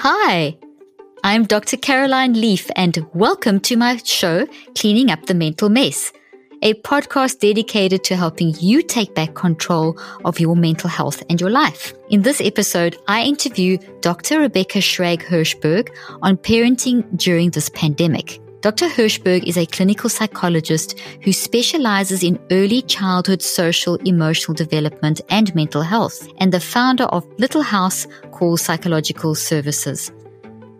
Hi, I'm Dr. Caroline Leaf and welcome to my show, Cleaning Up the Mental Mess, a podcast dedicated to helping you take back control of your mental health and your life. In this episode, I interview Dr. Rebecca Schrag Hirschberg on parenting during this pandemic. Dr. Hirschberg is a clinical psychologist who specializes in early childhood social, emotional development and mental health, and the founder of Little House Calls Psychological Services.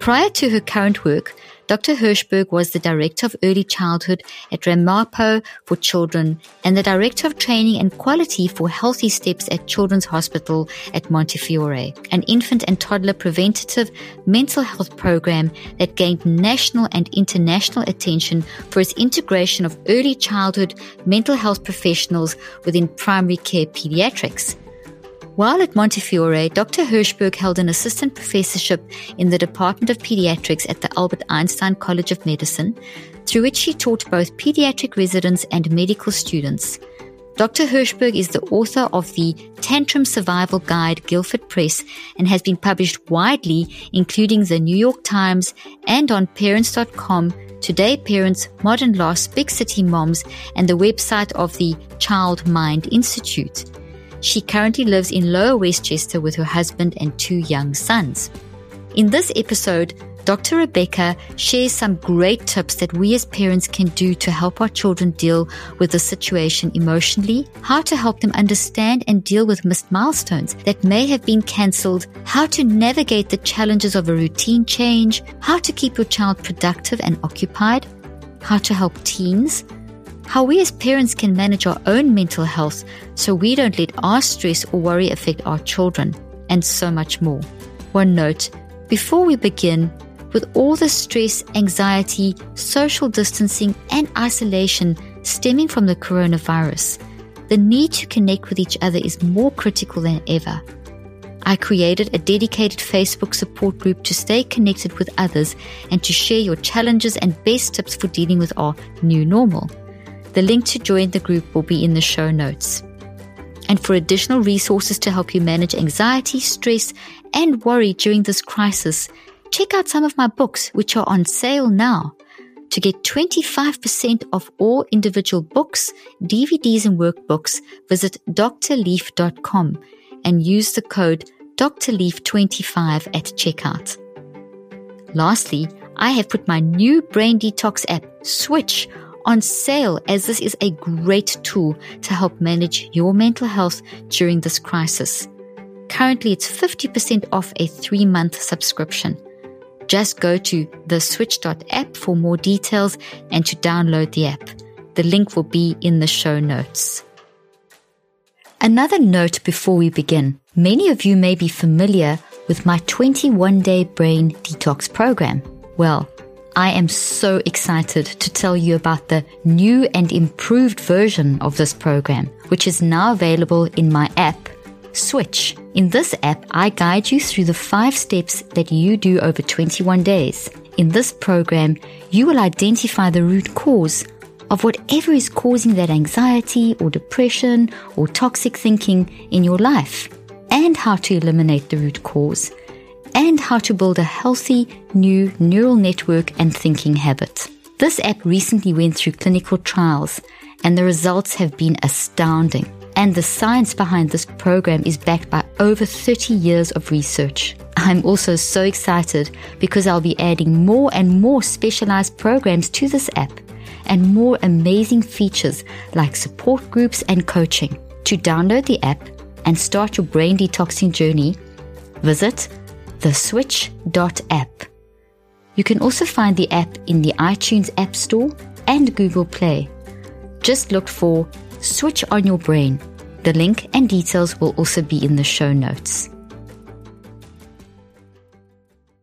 Prior to her current work, Dr. Hirschberg was the Director of Early Childhood at Ramapo for Children and the Director of Training and Quality for Healthy Steps at Children's Hospital at Montefiore, an infant and toddler preventative mental health program that gained national and international attention for its integration of early childhood mental health professionals within primary care pediatrics. While at Montefiore, Dr. Hirschberg held an assistant professorship in the Department of Pediatrics at the Albert Einstein College of Medicine, through which she taught both pediatric residents and medical students. Dr. Hirschberg is the author of the Tantrum Survival Guide, Guilford Press, and has been published widely, including the New York Times and on parents.com, Today Parents, Modern Loss, Big City Moms, and the website of the Child Mind Institute. She currently lives in Lower Westchester with her husband and two young sons. In this episode, Dr. Rebecca shares some great tips that we as parents can do to help our children deal with the situation emotionally, how to help them understand and deal with missed milestones that may have been cancelled, how to navigate the challenges of a routine change, how to keep your child productive and occupied, how to help teens, how we as parents can manage our own mental health so we don't let our stress or worry affect our children, and so much more. One note before we begin, with all the stress, anxiety, social distancing, and isolation stemming from the coronavirus, the need to connect with each other is more critical than ever. I created a dedicated Facebook support group to stay connected with others and to share your challenges and best tips for dealing with our new normal. The link to join the group will be in the show notes. And for additional resources to help you manage anxiety, stress, and worry during this crisis, check out some of my books, which are on sale now. To get 25% off all individual books, DVDs, and workbooks, visit drleaf.com and use the code drleaf25 at checkout. Lastly, I have put my new brain detox app, Switch, on sale as this is a great tool to help manage your mental health during this crisis. Currently, it's 50% off a three month subscription. Just go to theswitch.app for more details and to download the app. The link will be in the show notes. Another note before we begin. Many of you may be familiar with my 21 day brain detox program. Well, I am so excited to tell you about the new and improved version of this program, which is now available in my app, Switch. In this app, I guide you through the five steps that you do over 21 days. In this program, you will identify the root cause of whatever is causing that anxiety or depression or toxic thinking in your life and how to eliminate the root cause and how to build a healthy new neural network and thinking habit. This app recently went through clinical trials and the results have been astounding. And the science behind this program is backed by over 30 years of research. I'm also so excited because I'll be adding more and more specialized programs to this app and more amazing features like support groups and coaching. To download the app and start your brain detoxing journey, visit theswitch.app. You can also find the app in the iTunes App Store and Google Play. Just look for Switch on Your Brain The link and details will also be in the show notes.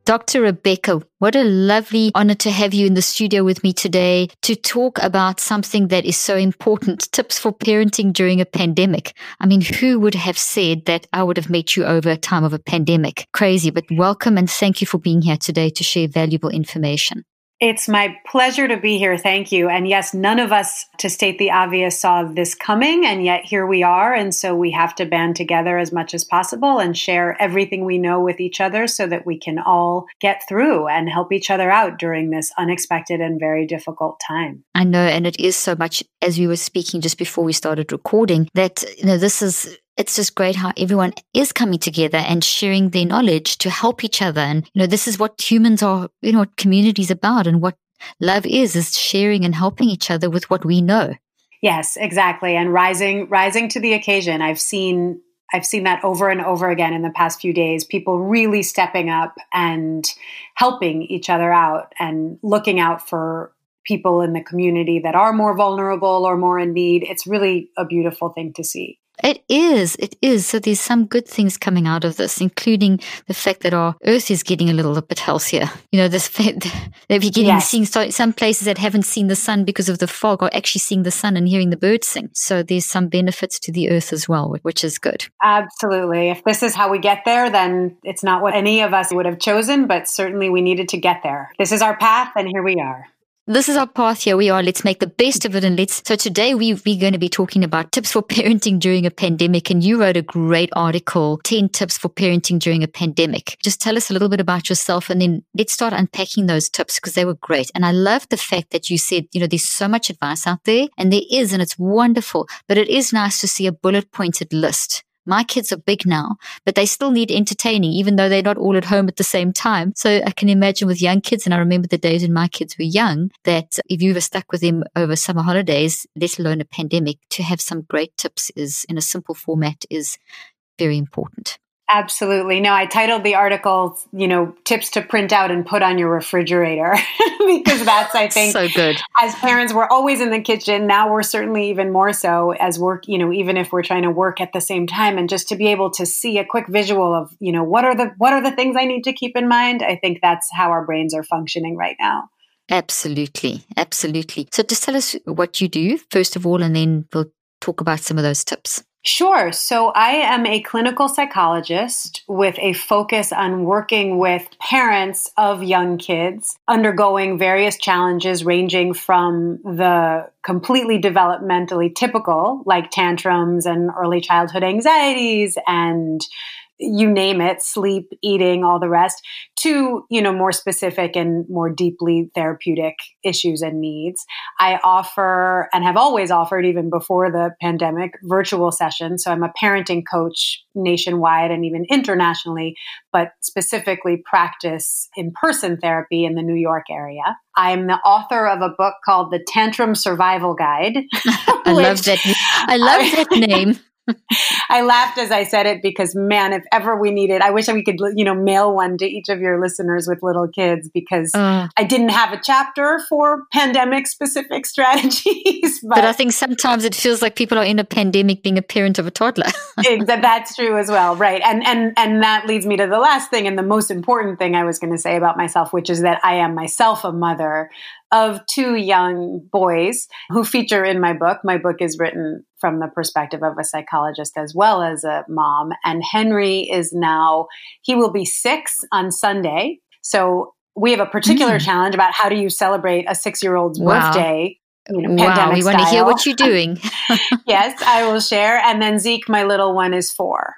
Dr. Rebecca, what a lovely honor to have you in the studio with me today to talk about something that is so important tips for parenting during a pandemic. I mean, who would have said that I would have met you over a time of a pandemic? Crazy, but welcome and thank you for being here today to share valuable information. It's my pleasure to be here. Thank you. And yes, none of us, to state the obvious, saw this coming, and yet here we are. And so we have to band together as much as possible and share everything we know with each other so that we can all get through and help each other out during this unexpected and very difficult time. I know. And it is so much, as we were speaking just before we started recording, that, you know, this is it's just great how everyone is coming together and sharing their knowledge to help each other. And, you know, this is what humans are, you know, what about and what love is, is sharing and helping each other with what we know. Yes, exactly. And rising, rising to the occasion. I've seen, I've seen that over and over again in the past few days. People really stepping up and helping each other out and looking out for people in the community that are more vulnerable or more in need. It's really a beautiful thing to see. It is. It is. So there's some good things coming out of this, including the fact that our Earth is getting a little bit healthier. You know, this they're beginning yes. seeing some places that haven't seen the sun because of the fog are actually seeing the sun and hearing the birds sing. So there's some benefits to the Earth as well, which is good. Absolutely. If this is how we get there, then it's not what any of us would have chosen, but certainly we needed to get there. This is our path, and here we are. This is our path. Here we are. Let's make the best of it. And let's, so today we, we're going to be talking about tips for parenting during a pandemic. And you wrote a great article, 10 tips for parenting during a pandemic. Just tell us a little bit about yourself and then let's start unpacking those tips because they were great. And I love the fact that you said, you know, there's so much advice out there and there is, and it's wonderful, but it is nice to see a bullet pointed list my kids are big now, but they still need entertaining, even though they're not all at home at the same time. So I can imagine with young kids, and I remember the days when my kids were young, that if you were stuck with them over summer holidays, let alone a pandemic, to have some great tips is in a simple format is very important. Absolutely. No, I titled the article, you know, tips to print out and put on your refrigerator because that's, I think, so good. As parents, we're always in the kitchen. Now we're certainly even more so as work, you know, even if we're trying to work at the same time and just to be able to see a quick visual of, you know, what are the, what are the things I need to keep in mind? I think that's how our brains are functioning right now. Absolutely. Absolutely. So just tell us what you do, first of all, and then we'll talk about some of those tips. Sure. So I am a clinical psychologist with a focus on working with parents of young kids undergoing various challenges ranging from the completely developmentally typical, like tantrums and early childhood anxieties and you name it, sleep, eating, all the rest, to, you know, more specific and more deeply therapeutic issues and needs. I offer and have always offered even before the pandemic virtual sessions. So I'm a parenting coach nationwide and even internationally, but specifically practice in-person therapy in the New York area. I'm the author of a book called The Tantrum Survival Guide. I love that. I love that name. I laughed as I said it because, man, if ever we needed, I wish we could, you know, mail one to each of your listeners with little kids because uh, I didn't have a chapter for pandemic specific strategies. But, but, I think sometimes it feels like people are in a pandemic being a parent of a toddler. that's true as well, right? And and and that leads me to the last thing and the most important thing I was going to say about myself, which is that I am myself a mother of two young boys who feature in my book. My book is written from the perspective of a psychologist as well as a mom. And Henry is now, he will be six on Sunday. So we have a particular mm. challenge about how do you celebrate a six year old's wow. birthday you know, wow, we want to hear what you're doing. yes, I will share. And then Zeke, my little one, is four.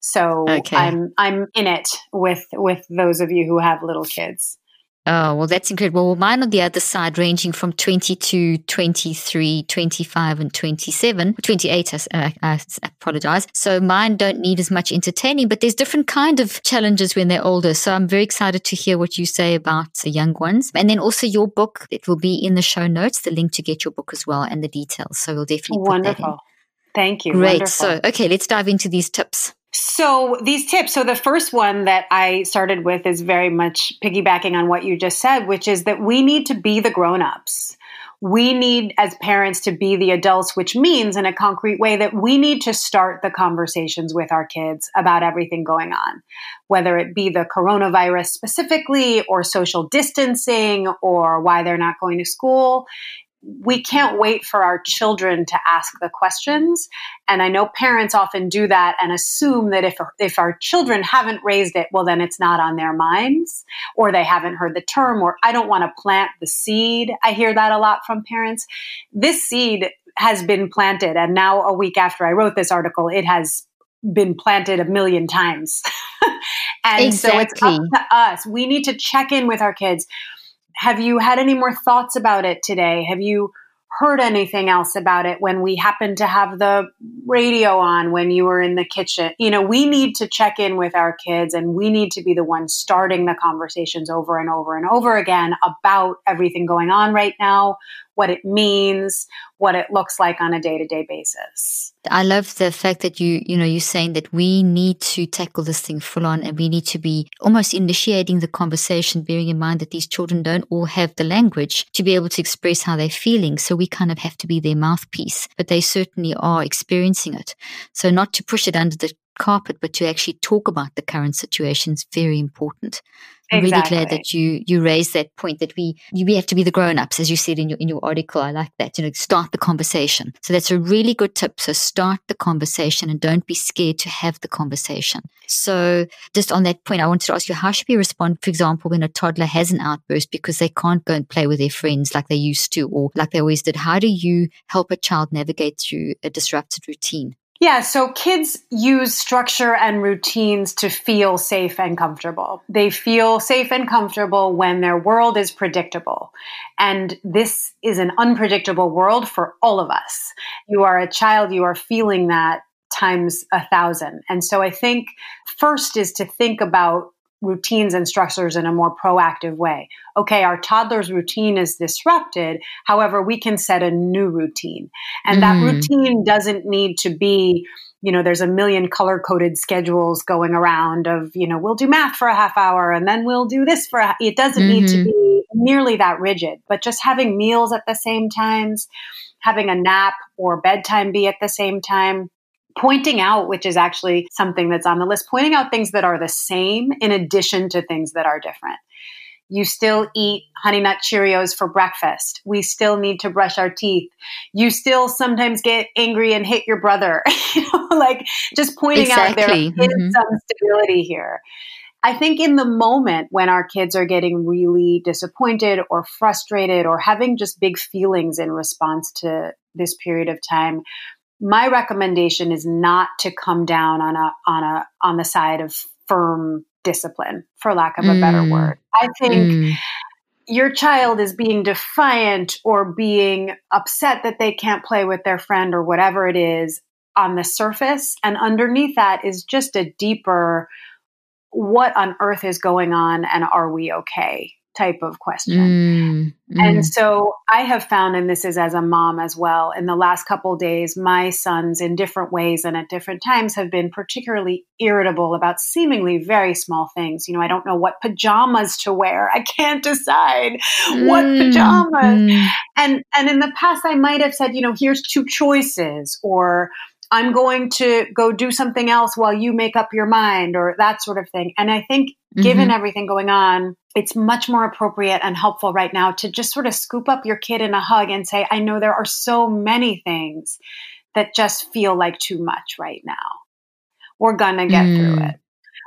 So okay. I'm I'm in it with with those of you who have little kids. Oh, well, that's incredible. Well, mine on the other side, ranging from 22, 23, 25, and 27, 28, I, uh, I apologize. So mine don't need as much entertaining, but there's different kind of challenges when they're older. So I'm very excited to hear what you say about the young ones. And then also your book, it will be in the show notes, the link to get your book as well and the details. So we'll definitely Wonderful. Thank you. Great. Wonderful. So, okay, let's dive into these tips. So, these tips. So, the first one that I started with is very much piggybacking on what you just said, which is that we need to be the grown ups. we need as parents to be the adults, which means in a concrete way that we need to start the conversations with our kids about everything going on, whether it be the coronavirus specifically or social distancing or why they're not going to school we can't wait for our children to ask the questions. And I know parents often do that and assume that if, if our children haven't raised it, well, then it's not on their minds or they haven't heard the term or I don't want to plant the seed. I hear that a lot from parents. This seed has been planted. And now a week after I wrote this article, it has been planted a million times. and exactly. so it's up to us. We need to check in with our kids have you had any more thoughts about it today? Have you heard anything else about it when we happened to have the radio on when you were in the kitchen? You know, we need to check in with our kids and we need to be the ones starting the conversations over and over and over again about everything going on right now, what it means, what it looks like on a day-to-day basis. I love the fact that you, you know, you're saying that we need to tackle this thing full on and we need to be almost initiating the conversation, bearing in mind that these children don't all have the language to be able to express how they're feeling. So we kind of have to be their mouthpiece, but they certainly are experiencing it. So not to push it under the carpet, but to actually talk about the current situation is very important. I'm exactly. really glad that you you raised that point that we we have to be the grown ups, as you said in your in your article. I like that. You know, start the conversation. So that's a really good tip. So start the conversation and don't be scared to have the conversation. So just on that point, I wanted to ask you, how should we respond, for example, when a toddler has an outburst because they can't go and play with their friends like they used to or like they always did? How do you help a child navigate through a disrupted routine? Yeah, so kids use structure and routines to feel safe and comfortable. They feel safe and comfortable when their world is predictable. And this is an unpredictable world for all of us. You are a child, you are feeling that times a thousand. And so I think first is to think about routines and structures in a more proactive way. Okay, our toddler's routine is disrupted. However, we can set a new routine. And mm. that routine doesn't need to be, you know, there's a million color coded schedules going around of, you know, we'll do math for a half hour and then we'll do this for a, it doesn't mm-hmm. need to mm-hmm. be nearly that rigid, but just having meals at the same times, having a nap or bedtime be at the same time pointing out, which is actually something that's on the list, pointing out things that are the same in addition to things that are different. You still eat Honey Nut Cheerios for breakfast. We still need to brush our teeth. You still sometimes get angry and hit your brother. you know, like just pointing exactly. out there is mm-hmm. some stability here. I think in the moment when our kids are getting really disappointed or frustrated or having just big feelings in response to this period of time, my recommendation is not to come down on a on a on the side of firm discipline for lack of a mm. better word i think mm. your child is being defiant or being upset that they can't play with their friend or whatever it is on the surface and underneath that is just a deeper what on earth is going on and are we okay type of question. Mm, mm. And so I have found, and this is as a mom as well, in the last couple days, my sons in different ways and at different times have been particularly irritable about seemingly very small things. You know, I don't know what pajamas to wear. I can't decide mm, what pajamas. Mm. And and in the past I might have said, you know, here's two choices or I'm going to go do something else while you make up your mind or that sort of thing. And I think given mm-hmm. everything going on, it's much more appropriate and helpful right now to just sort of scoop up your kid in a hug and say, I know there are so many things that just feel like too much right now. We're going to get mm. through it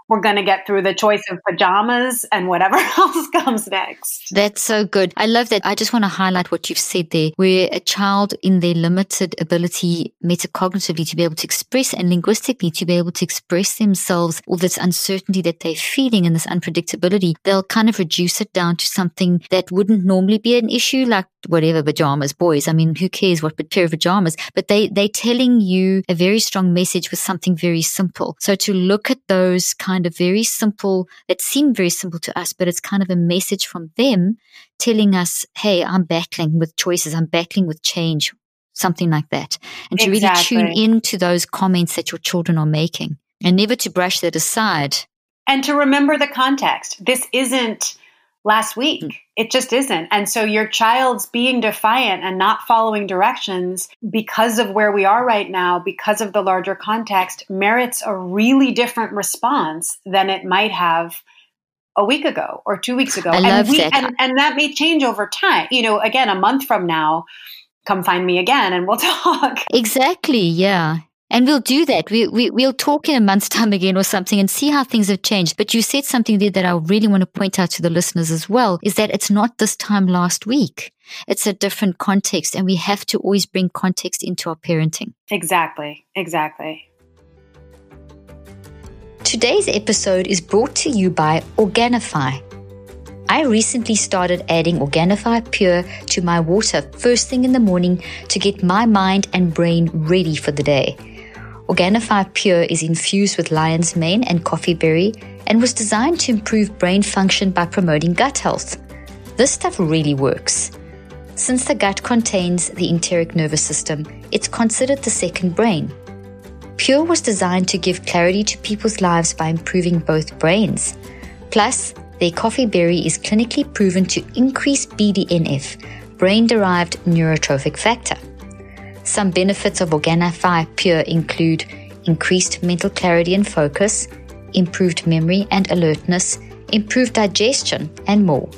we're going to get through the choice of pajamas and whatever else comes next. That's so good. I love that. I just want to highlight what you've said there, where a child in their limited ability metacognitively to be able to express and linguistically to be able to express themselves all this uncertainty that they're feeling and this unpredictability, they'll kind of reduce it down to something that wouldn't normally be an issue, like whatever pajamas, boys. I mean, who cares what pair of pajamas? But they, they're telling you a very strong message with something very simple. So to look at those kind of very simple, that seemed very simple to us, but it's kind of a message from them telling us, Hey, I'm battling with choices. I'm battling with change, something like that. And to exactly. really tune into those comments that your children are making and never to brush that aside. And to remember the context. This isn't last week. It just isn't. And so your child's being defiant and not following directions because of where we are right now, because of the larger context, merits a really different response than it might have a week ago or two weeks ago. I and love we, that. And, and that may change over time. You know, again, a month from now, come find me again and we'll talk. Exactly. Yeah. And we'll do that. We, we, we'll talk in a month's time again or something and see how things have changed. But you said something there that I really want to point out to the listeners as well is that it's not this time last week. It's a different context and we have to always bring context into our parenting. Exactly. Exactly. Today's episode is brought to you by Organifi. I recently started adding Organifi Pure to my water first thing in the morning to get my mind and brain ready for the day. Organifi Pure is infused with lion's mane and coffee berry and was designed to improve brain function by promoting gut health. This stuff really works. Since the gut contains the enteric nervous system, it's considered the second brain. Pure was designed to give clarity to people's lives by improving both brains. Plus, their coffee berry is clinically proven to increase BDNF, brain derived neurotrophic factor. Some benefits of Organifi Pure include increased mental clarity and focus, improved memory and alertness, improved digestion, and more.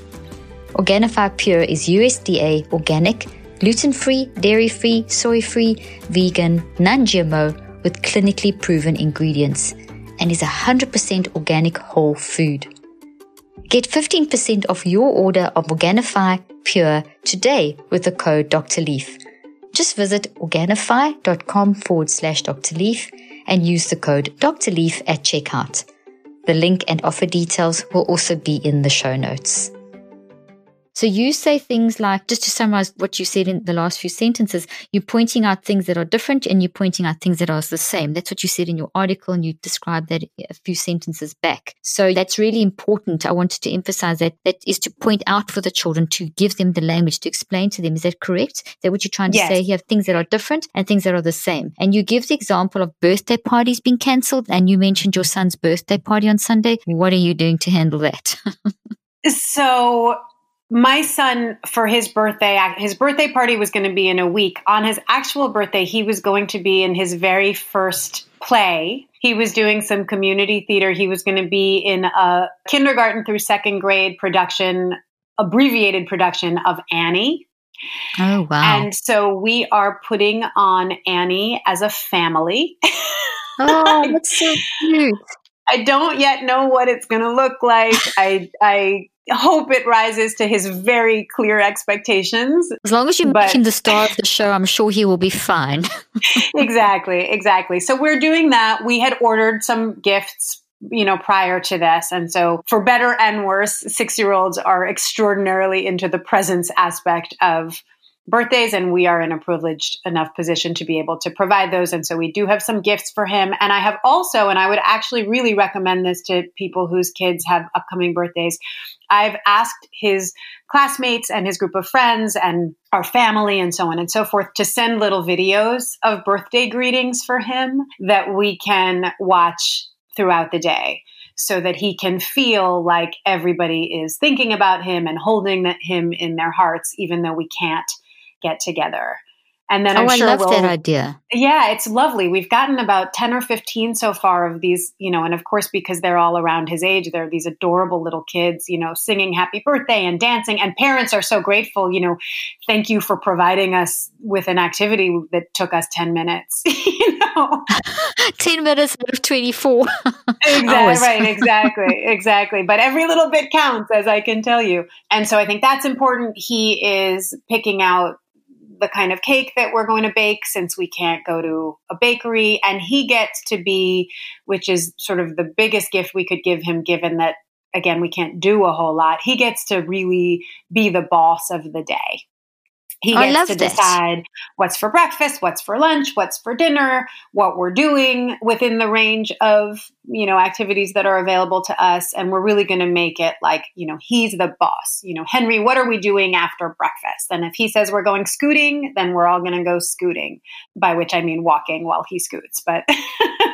Organifi Pure is USDA organic, gluten free, dairy free, soy free, vegan, non GMO with clinically proven ingredients and is 100% organic whole food. Get 15% off your order of Organifi Pure today with the code Dr. Leaf. Just visit organifi.com forward slash Dr. Leaf and use the code Dr. Leaf at checkout. The link and offer details will also be in the show notes. So you say things like, just to summarize what you said in the last few sentences, you're pointing out things that are different and you're pointing out things that are the same. That's what you said in your article and you described that a few sentences back. So that's really important. I wanted to emphasize that that is to point out for the children to give them the language to explain to them. Is that correct? Is that what you're trying to yes. say? You have things that are different and things that are the same. And you give the example of birthday parties being cancelled and you mentioned your son's birthday party on Sunday. What are you doing to handle that? so my son for his birthday his birthday party was going to be in a week. On his actual birthday he was going to be in his very first play. He was doing some community theater. He was going to be in a kindergarten through second grade production abbreviated production of annie. Oh wow. And so we are putting on annie as a family. Oh that's so cute. I don't yet know what it's going to look like. I I hope it rises to his very clear expectations. As long as you but, him the star of the show, I'm sure he will be fine. exactly, exactly. So we're doing that. We had ordered some gifts you know, prior to this. And so, for better and worse, six year olds are extraordinarily into the presence aspect of birthdays and we are in a privileged enough position to be able to provide those. And so we do have some gifts for him. And i have also and i would actually really recommend this to people whose kids have upcoming birthdays. I've asked his classmates and his group of friends and our family and so on and so forth to send little videos of birthday greetings for him that we can watch throughout the day so that he can feel like everybody is thinking about him and holding him in their hearts, even though we can't get together. And then oh, I'm sure I love we'll, that idea. Yeah, it's lovely. We've gotten about 10 or 15 so far of these, you know, and of course, because they're all around his age, they're these adorable little kids, you know, singing happy birthday and dancing. And parents are so grateful, you know, thank you for providing us with an activity that took us 10 minutes, you know. 10 minutes out of 24. exactly, right, exactly, exactly. But every little bit counts, as I can tell you. And so I think that's important. He is picking out the kind of cake that we're going to bake since we can't go to a bakery. And he gets to be, which is sort of the biggest gift we could give him, given that, again, we can't do a whole lot. He gets to really be the boss of the day. He gets to decide what's for breakfast, what's for lunch, what's for dinner, what we're doing within the range of, you know, activities that are available to us. And we're really going to make it like, you know, he's the boss. You know, Henry, what are we doing after breakfast? And if he says we're going scooting, then we're all going to go scooting, by which I mean walking while he scoots. But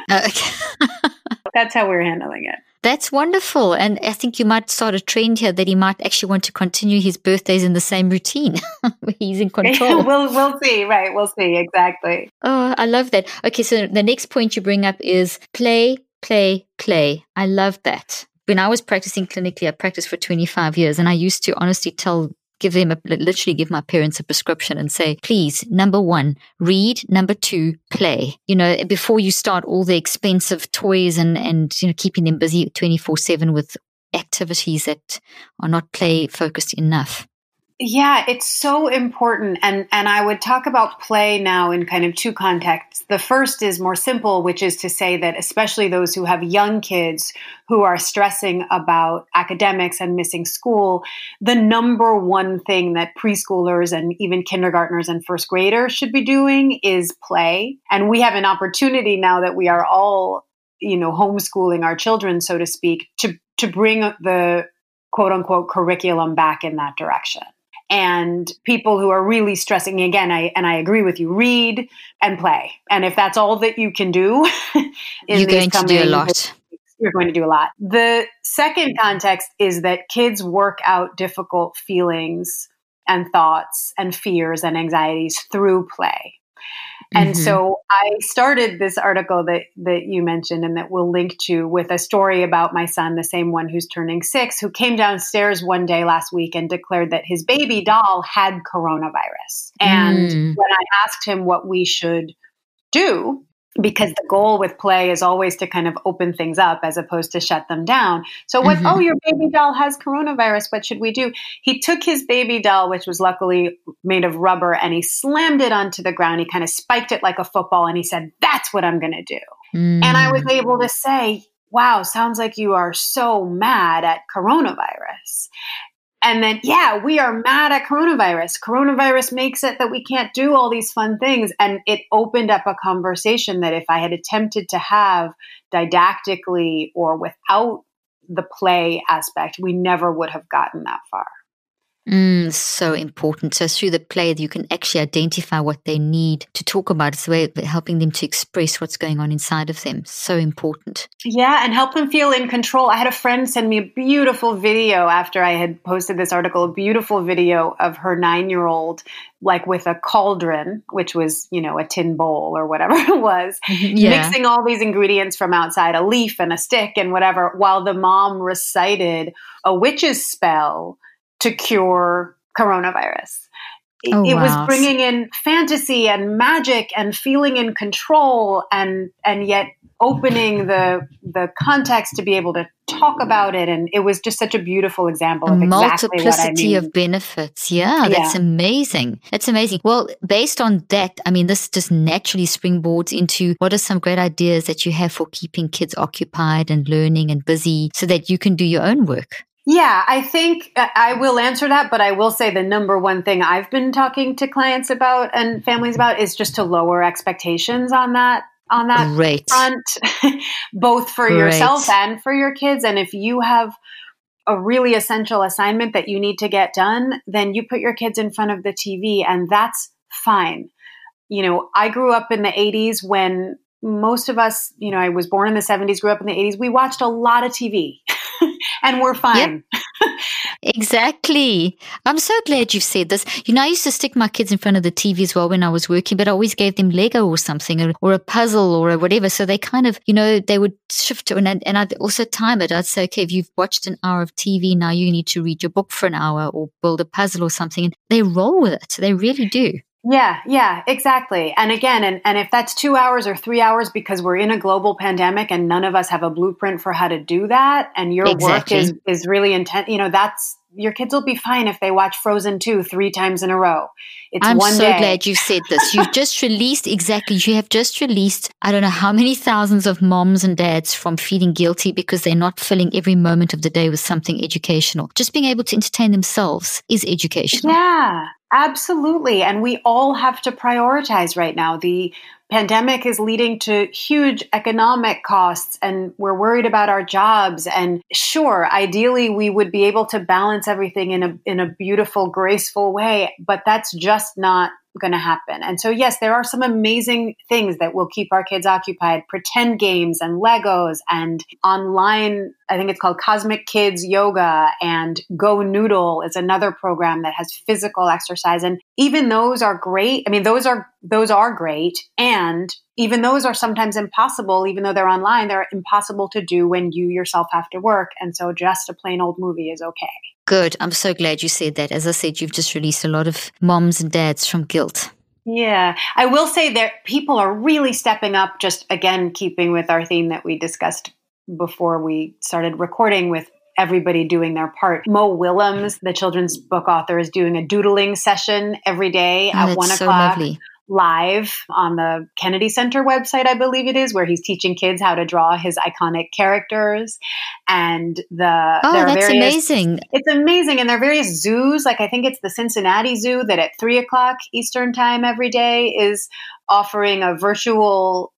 uh, that's how we're handling it. That's wonderful. And I think you might start a trend here that he might actually want to continue his birthdays in the same routine where he's in control. we'll, we'll see. Right. We'll see. Exactly. Oh, I love that. Okay. So the next point you bring up is play, play, play. I love that. When I was practicing clinically, I practiced for 25 years and I used to honestly tell give them a, literally give my parents a prescription and say, please, number one, read. Number two, play. You know, before you start all the expensive toys and, and, you know, keeping them busy 24 seven with activities that are not play focused enough. Yeah, it's so important. And, and I would talk about play now in kind of two contexts. The first is more simple, which is to say that especially those who have young kids who are stressing about academics and missing school, the number one thing that preschoolers and even kindergartners and first graders should be doing is play. And we have an opportunity now that we are all, you know, homeschooling our children, so to speak, to, to bring the quote unquote curriculum back in that direction and people who are really stressing again I and I agree with you read and play. And if that's all that you can do you're going to do a lot. You're going to do a lot. The second context is that kids work out difficult feelings and thoughts and fears and anxieties through play and mm-hmm. so I started this article that, that you mentioned and that we'll link to with a story about my son, the same one who's turning six, who came downstairs one day last week and declared that his baby doll had coronavirus. And mm. when I asked him what we should do, because the goal with play is always to kind of open things up as opposed to shut them down. So what mm-hmm. oh your baby doll has coronavirus what should we do? He took his baby doll which was luckily made of rubber and he slammed it onto the ground. He kind of spiked it like a football and he said that's what I'm going to do. Mm. And I was able to say wow, sounds like you are so mad at coronavirus. And then, yeah, we are mad at coronavirus. Coronavirus makes it that we can't do all these fun things. And it opened up a conversation that if I had attempted to have didactically or without the play aspect, we never would have gotten that far. Mm, so important. So through the play, you can actually identify what they need to talk about. It's a way of helping them to express what's going on inside of them. So important. Yeah, and help them feel in control. I had a friend send me a beautiful video after I had posted this article, a beautiful video of her nine year old like with a cauldron, which was, you know, a tin bowl or whatever it was, yeah. mixing all these ingredients from outside, a leaf and a stick and whatever, while the mom recited a witch's spell to cure coronavirus. Oh, it wow. was bringing in fantasy and magic and feeling in control and and yet opening the the context to be able to talk about it and it was just such a beautiful example of exactly multiplicity I mean. of benefits yeah, yeah, that's amazing that's amazing well based on that i mean this just naturally springboards into what are some great ideas that you have for keeping kids occupied and learning and busy so that you can do your own work yeah, I think uh, I will answer that, but I will say the number one thing I've been talking to clients about and families about is just to lower expectations on that on that Great. front, both for Great. yourself and for your kids. And if you have a really essential assignment that you need to get done, then you put your kids in front of the TV, and that's fine. You know, I grew up in the 80s when most of us, you know, I was born in the 70s, grew up in the 80s. We watched a lot of TV and we're fine. Yep. exactly. I'm so glad you've said this. You know, I used to stick my kids in front of the TV as well when I was working, but I always gave them Lego or something or, or a puzzle or a whatever. So they kind of, you know, they would shift to, and, I'd, and I'd also time it. I'd say, okay, if you've watched an hour of TV, now you need to read your book for an hour or build a puzzle or something. And they roll with it. They really do. Yeah, yeah, exactly. And again, and, and if that's two hours or three hours because we're in a global pandemic and none of us have a blueprint for how to do that, and your exactly. work is, is really intense, you know, that's your kids will be fine if they watch Frozen 2 three times in a row. It's I'm so day. glad you said this. You've just released, exactly, you have just released, I don't know how many thousands of moms and dads from feeling guilty because they're not filling every moment of the day with something educational. Just being able to entertain themselves is educational. Yeah. Absolutely. And we all have to prioritize right now. The pandemic is leading to huge economic costs and we're worried about our jobs and sure ideally we would be able to balance everything in a in a beautiful graceful way but that's just not going to happen. And so, yes, there are some amazing things that will keep our kids occupied pretend games and Legos and online. I think it's called Cosmic Kids Yoga and Go Noodle is another program that has physical exercise. And even those are great. I mean, those are, those are great. And even those are sometimes impossible, even though they're online, they're impossible to do when you yourself have to work. And so just a plain old movie is okay. Good. I'm so glad you said that. As I said, you've just released a lot of moms and dads from guilt. Yeah, I will say that people are really stepping up, just again, keeping with our theme that we discussed before we started recording with everybody doing their part. Mo Willems, the children's book author, is doing a doodling session every day Oh, at that's one so o'clock lovely. Live on the Kennedy Center website, I believe it is, where he's teaching kids how to draw his iconic characters. And the Oh, that's various, amazing. It's amazing. And there are various zoos, like I think it's the Cincinnati Zoo that at three o'clock Eastern time every day is offering a virtual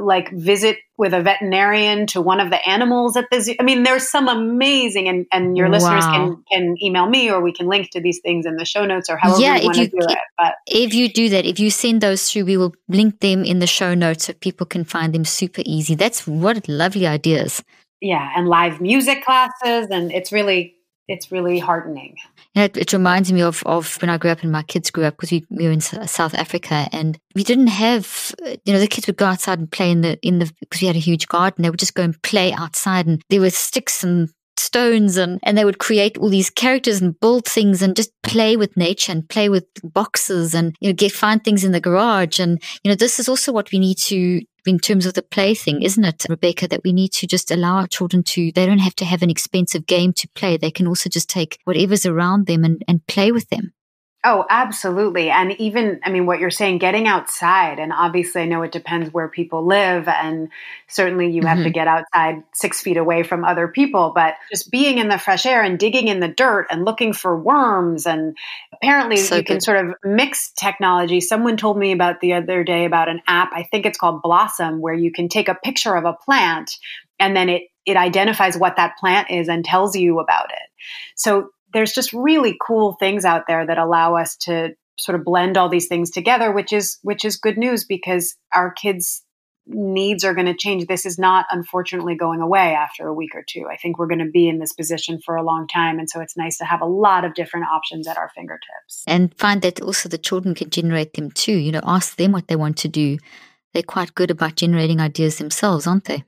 like visit with a veterinarian to one of the animals at the zoo. I mean, there's some amazing and, and your listeners Wow. can can email me or we can link to these things in the show notes or however Yeah, you want to do it. But If you do that, if you send those through, we will link them in the show notes so people can find them super easy. That's what lovely ideas. yeah, and live music classes and it's really it's really heartening. Know, it, it reminds me of, of when I grew up and my kids grew up because we, we were in South Africa and we didn't have, you know, the kids would go outside and play in the, in the, because we had a huge garden. They would just go and play outside and there were sticks and stones and, and they would create all these characters and build things and just play with nature and play with boxes and, you know, get, find things in the garage. And, you know, this is also what we need to, in terms of the plaything, isn't it, Rebecca, that we need to just allow our children to, they don't have to have an expensive game to play. They can also just take whatever's around them and, and play with them. Oh, absolutely. And even, I mean, what you're saying, getting outside, and obviously I know it depends where people live, and certainly you have to mm-hmm. get outside six feet away from other people, but just being in the fresh air and digging in the dirt and looking for worms. And apparently So you can sort of mix technology. Someone told me about the other day about an app, I think it's called Blossom, where you can take a picture of a plant and then it, it identifies what that plant is and tells you about it. So there's just really cool things out there that allow us to sort of blend all these things together, which is which is good news because our kids' needs are going to change. This is not unfortunately going away after a week or two. I think we're going to be in this position for a long time, and so it's nice to have a lot of different options at our fingertips. And find that also the children can generate them too. You know, ask them what they want to do. They're quite good about generating ideas themselves, aren't they?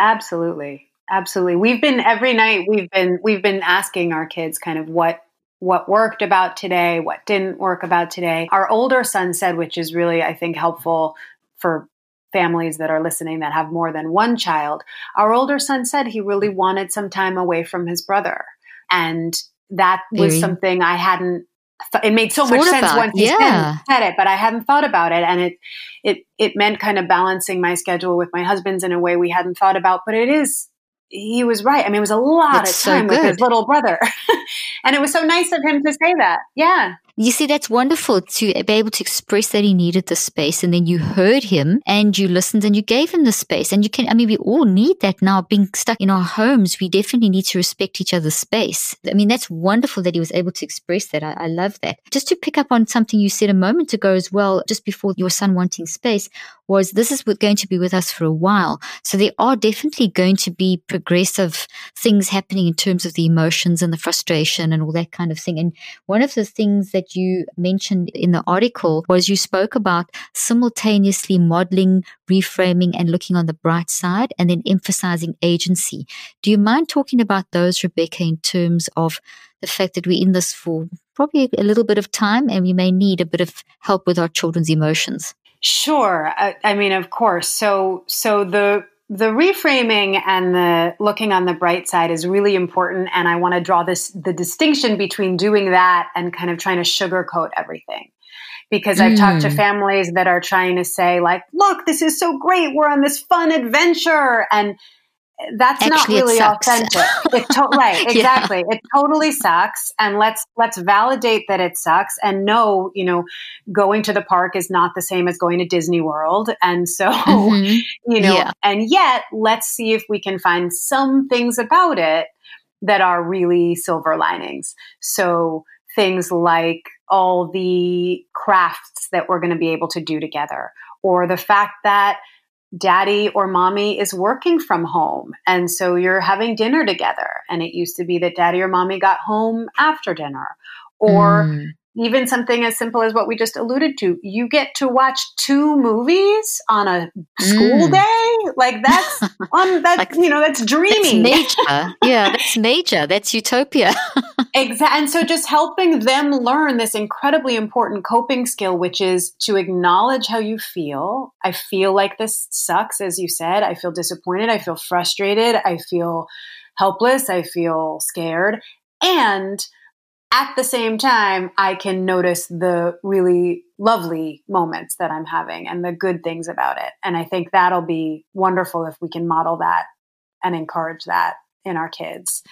Absolutely. Absolutely. We've been every night we've been we've been asking our kids kind of what what worked about today, what didn't work about today. Our older son said which is really I think helpful for families that are listening that have more than one child. Our older son said he really wanted some time away from his brother. And that was Very- something I hadn't th- it made so much sense once he yeah. said, said it, but I hadn't thought about it. And it it it meant kind of balancing my schedule with my husband's in a way we hadn't thought about. But it is he was right. I mean, it was a lot That's of so time with his little brother. and it was so nice of him to say that. Yeah. You see, that's wonderful to be able to express that he needed the space and then you heard him and you listened and you gave him the space. And you can, I mean, we all need that now being stuck in our homes. We definitely need to respect each other's space. I mean, that's wonderful that he was able to express that. I, I love that. Just to pick up on something you said a moment ago as well, just before your son wanting space was this is going to be with us for a while. So there are definitely going to be progressive things happening in terms of the emotions and the frustration and all that kind of thing. And one of the things that you mentioned in the article was you spoke about simultaneously modeling, reframing, and looking on the bright side, and then emphasizing agency. Do you mind talking about those, Rebecca, in terms of the fact that we're in this for probably a little bit of time and we may need a bit of help with our children's emotions? Sure. I, I mean, of course. So, so the the reframing and the looking on the bright side is really important, and I want to draw this the distinction between doing that and kind of trying to sugarcoat everything. Because I've talked to Mm. families that are trying to say, like, look, this is so great. We're on this fun adventure. And that's not Actually, really authentic. It to- right, Yeah. exactly. It totally sucks. And let's let's validate that it sucks and know, you know, going to the park is not the same as going to Disney World. And so, Mhm. you know, Yeah. and yet let's see if we can find some things about it that are really silver linings. So things like all the crafts that we're going to be able to do together, or the fact that daddy or mommy is working from home. And so you're having dinner together. And it used to be that daddy or mommy got home after dinner. Or mm even something as simple as what we just alluded to. You get to watch two movies on a school mm. day? Like that's on that like, you know that's dreamy. that's major yeah that's major that's utopia. Exactly and so just helping them learn this incredibly important coping skill which is to acknowledge how you feel. I feel like this sucks as you said. I feel disappointed. I feel frustrated. I feel helpless. I feel scared. And at the same time, I can notice the really lovely moments that I'm having and the good things about it. And I think that'll be wonderful if we can model that and encourage that in our kids.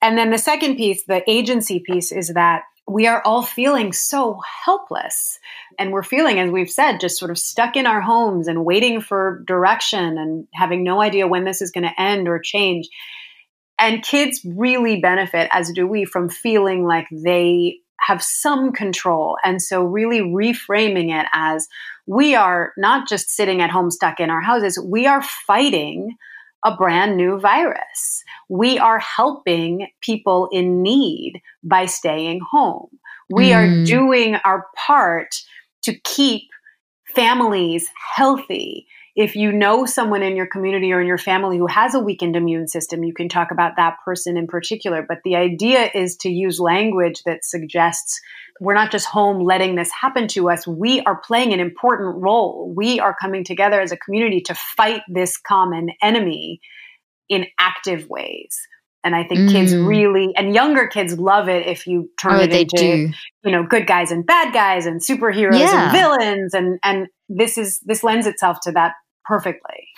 And then the second piece, the agency piece, is that we are all feeling so helpless. And we're feeling, as we've said, just sort of stuck in our homes and waiting for direction and having no idea when this is going to end or change. And kids really benefit, as do we, from feeling like they have some control. And so, really reframing it as we are not just sitting at home stuck in our houses, we are fighting a brand new virus. We are helping people in need by staying home. We mm. are doing our part to keep families healthy if you know someone in your community or in your family who has a weakened immune system, you can talk about that person in particular. But the idea is to use language that suggests we're not just home letting this happen to us. We are playing an important role. We are coming together as a community to fight this common enemy in active ways. And I think mm. kids really and younger kids love it if you turn oh, it into do. you know good guys and bad guys and superheroes yeah. and villains and and this is this lends itself to that perfectly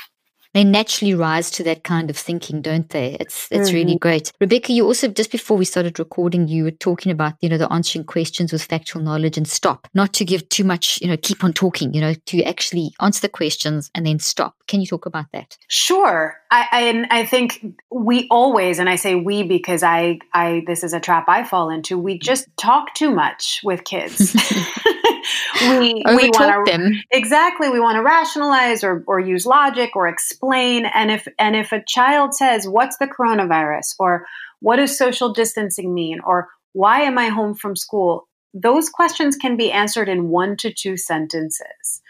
they naturally rise to that kind of thinking, don't they? It's it's mm-hmm. really great. Rebecca, you also just before we started recording, you were talking about you know the answering questions with factual knowledge and stop, not to give too much, you know, keep on talking, you know, to actually answer the questions and then stop. Can you talk about that? Sure. I, I and I think we always, and I say we because I I this is a trap I fall into. We just talk too much with kids. we we want to exactly we want to rationalize or or use logic or explain and if and if a child says what's the coronavirus or what does social distancing mean or why am i home from school those questions can be answered in one to two sentences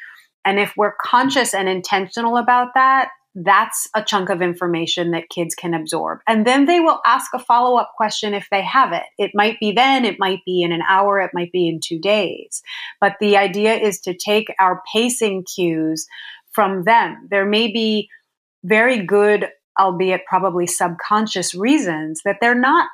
and if we're conscious and intentional about that that's a chunk of information that kids can absorb. And then they will ask a follow up question if they have it. It might be then, it might be in an hour, it might be in two days. But the idea is to take our pacing cues from them. There may be very good, albeit probably subconscious reasons that they're not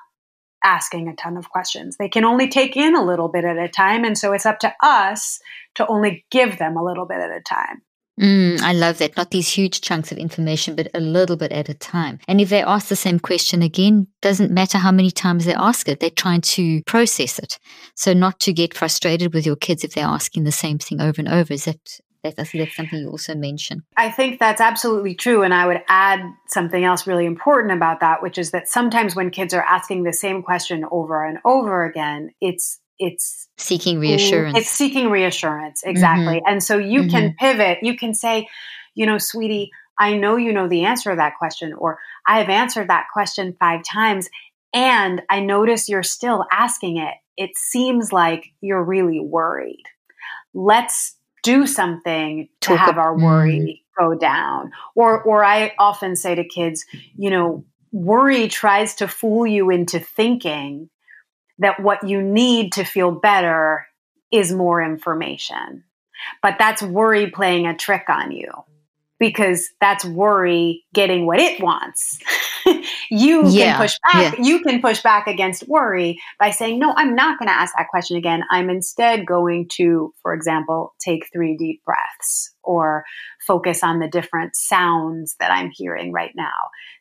asking a ton of questions. They can only take in a little bit at a time. And so it's up to us to only give them a little bit at a time. Mm, I love that. Not these huge chunks of information, but a little bit at a time. And if they ask the same question again, doesn't matter how many times they ask it, they're trying to process it. So not to get frustrated with your kids if they're asking the same thing over and over. Is that I think that's something you also mentioned. I think that's absolutely true. And I would add something else really important about that, which is that sometimes when kids are asking the same question over and over again, it's it's seeking reassurance. It's seeking reassurance, exactly. Mm-hmm. And so you mm-hmm. can pivot. You can say, you know, sweetie, I know you know the answer to that question, or I have answered that question five times, and I notice you're still asking it. It seems like you're really worried. Let's do something to Talk have our worry go down. Or, or I often say to kids, you know, worry tries to fool you into thinking that what you need to feel better is more information. But that's worry playing a trick on you because that's worry getting what it wants. you yeah, can push back. Yeah. You can push back against worry by saying, no, I'm not going to ask that question again. I'm instead going to, for example, take three deep breaths or focus on the different sounds that I'm hearing right now.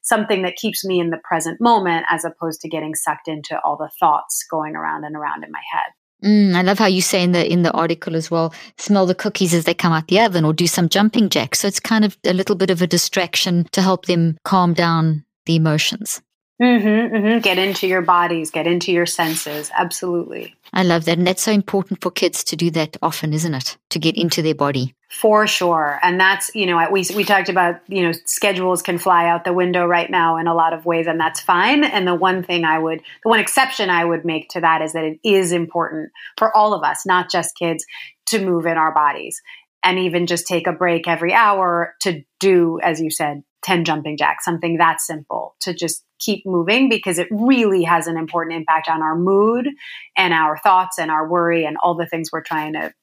Something that keeps me in the present moment as opposed to getting sucked into all the thoughts going around and around in my head. Mm, I love how you say in the in the article as well, smell the cookies as they come out the oven or do some jumping jacks. So it's kind of a little bit of a distraction to help them calm down the emotions. Mm-hmm, mm-hmm. Get into your bodies, get into your senses. Absolutely. I love that. And that's so important for kids to do that often, isn't it? To get into their body. For sure. And that's, you know, we, we talked about, you know, schedules can fly out the window right now in a lot of ways, and that's fine. And the one thing I would, the one exception I would make to that is that it is important for all of us, not just kids, to move in our bodies and even just take a break every hour to do, as you said, 10 jumping jacks, something that simple to just keep moving because it really has an important impact on our mood and our thoughts and our worry and all the things we're trying to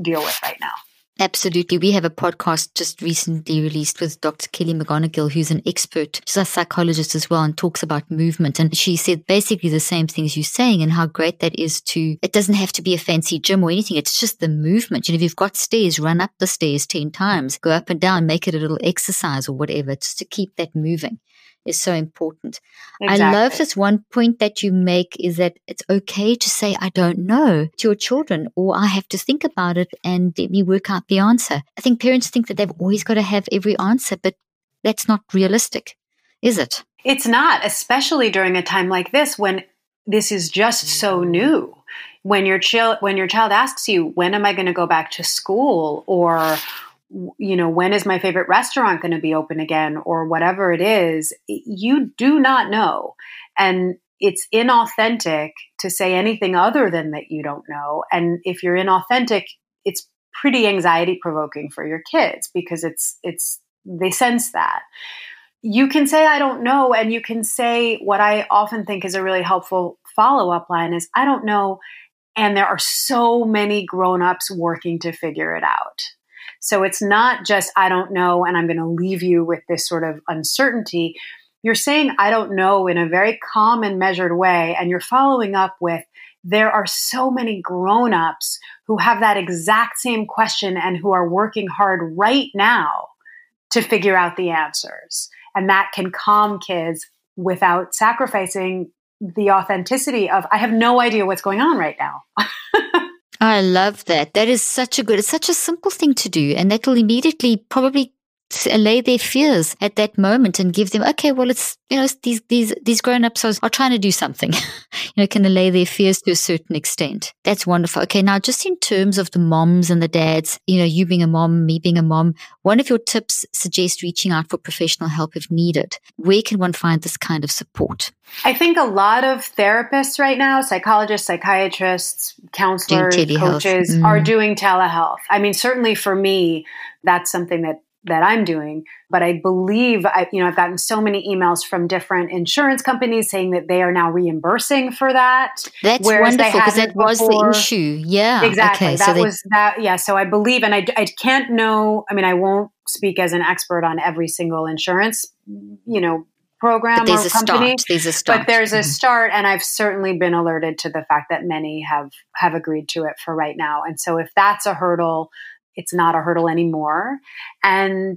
deal with right now. Absolutely. We have a podcast just recently released with Dr. Kelly McGonigal, who's an expert. She's a psychologist as well and talks about movement. And she said basically the same things you're saying and how great that is to, it doesn't have to be a fancy gym or anything. It's just the movement. You know, if you've got stairs, run up the stairs 10 times, go up and down, make it a little exercise or whatever, just to keep that moving is so important. Exactly. I love this one point that you make is that it's okay to say, I don't know to your children, or I have to think about it and let me work out the answer. I think parents think that they've always got to have every answer, but that's not realistic, is it? It's not, especially during a time like this when this is just so new. When your child when your child asks you, when am I going to go back to school or you know, when is my favorite restaurant going to be open again or whatever it is, you do not know. And it's inauthentic to say anything other than that you don't know. And if you're inauthentic, it's pretty anxiety provoking for your kids because it's it's they sense that. You can say I don't know and you can say what I often think is a really helpful follow-up line is I don't know and there are so many grown-ups working to figure it out. So it's not just, I don't know, and I'm going to leave you with this sort of uncertainty. You're saying, I don't know in a very calm and measured way, and you're following up with, there are so many grown-ups who have that exact same question and who are working hard right now to figure out the answers. And that can calm kids without sacrificing the authenticity of, I have no idea what's going on right now. I love that. That is such a good, it's such a simple thing to do. And that will immediately probably allay their fears at that moment and give them, okay, well, it's, you know, these, these, these grown ups are, are trying to do something, you know, can allay their fears to a certain extent. That's wonderful. Okay. Now, just in terms of the moms and the dads, you know, you being a mom, me being a mom, one of your tips suggests reaching out for professional help if needed. Where can one find this kind of support? I think a lot of therapists right now, psychologists, psychiatrists, counselors, coaches mm. are doing telehealth. I mean, certainly for me, that's something that that I'm doing. But I believe I, you know, I've gotten so many emails from different insurance companies saying that they are now reimbursing for that. That's wonderful because that was the issue. Yeah, exactly. Okay, that so they- was that. Yeah. So I believe, and I, I can't know. I mean, I won't speak as an expert on every single insurance, you know, program or company. There's a start. But there's a mm-hmm. start, and I've certainly been alerted to the fact that many have have agreed to it for right now. And so, if that's a hurdle it's not a hurdle anymore. And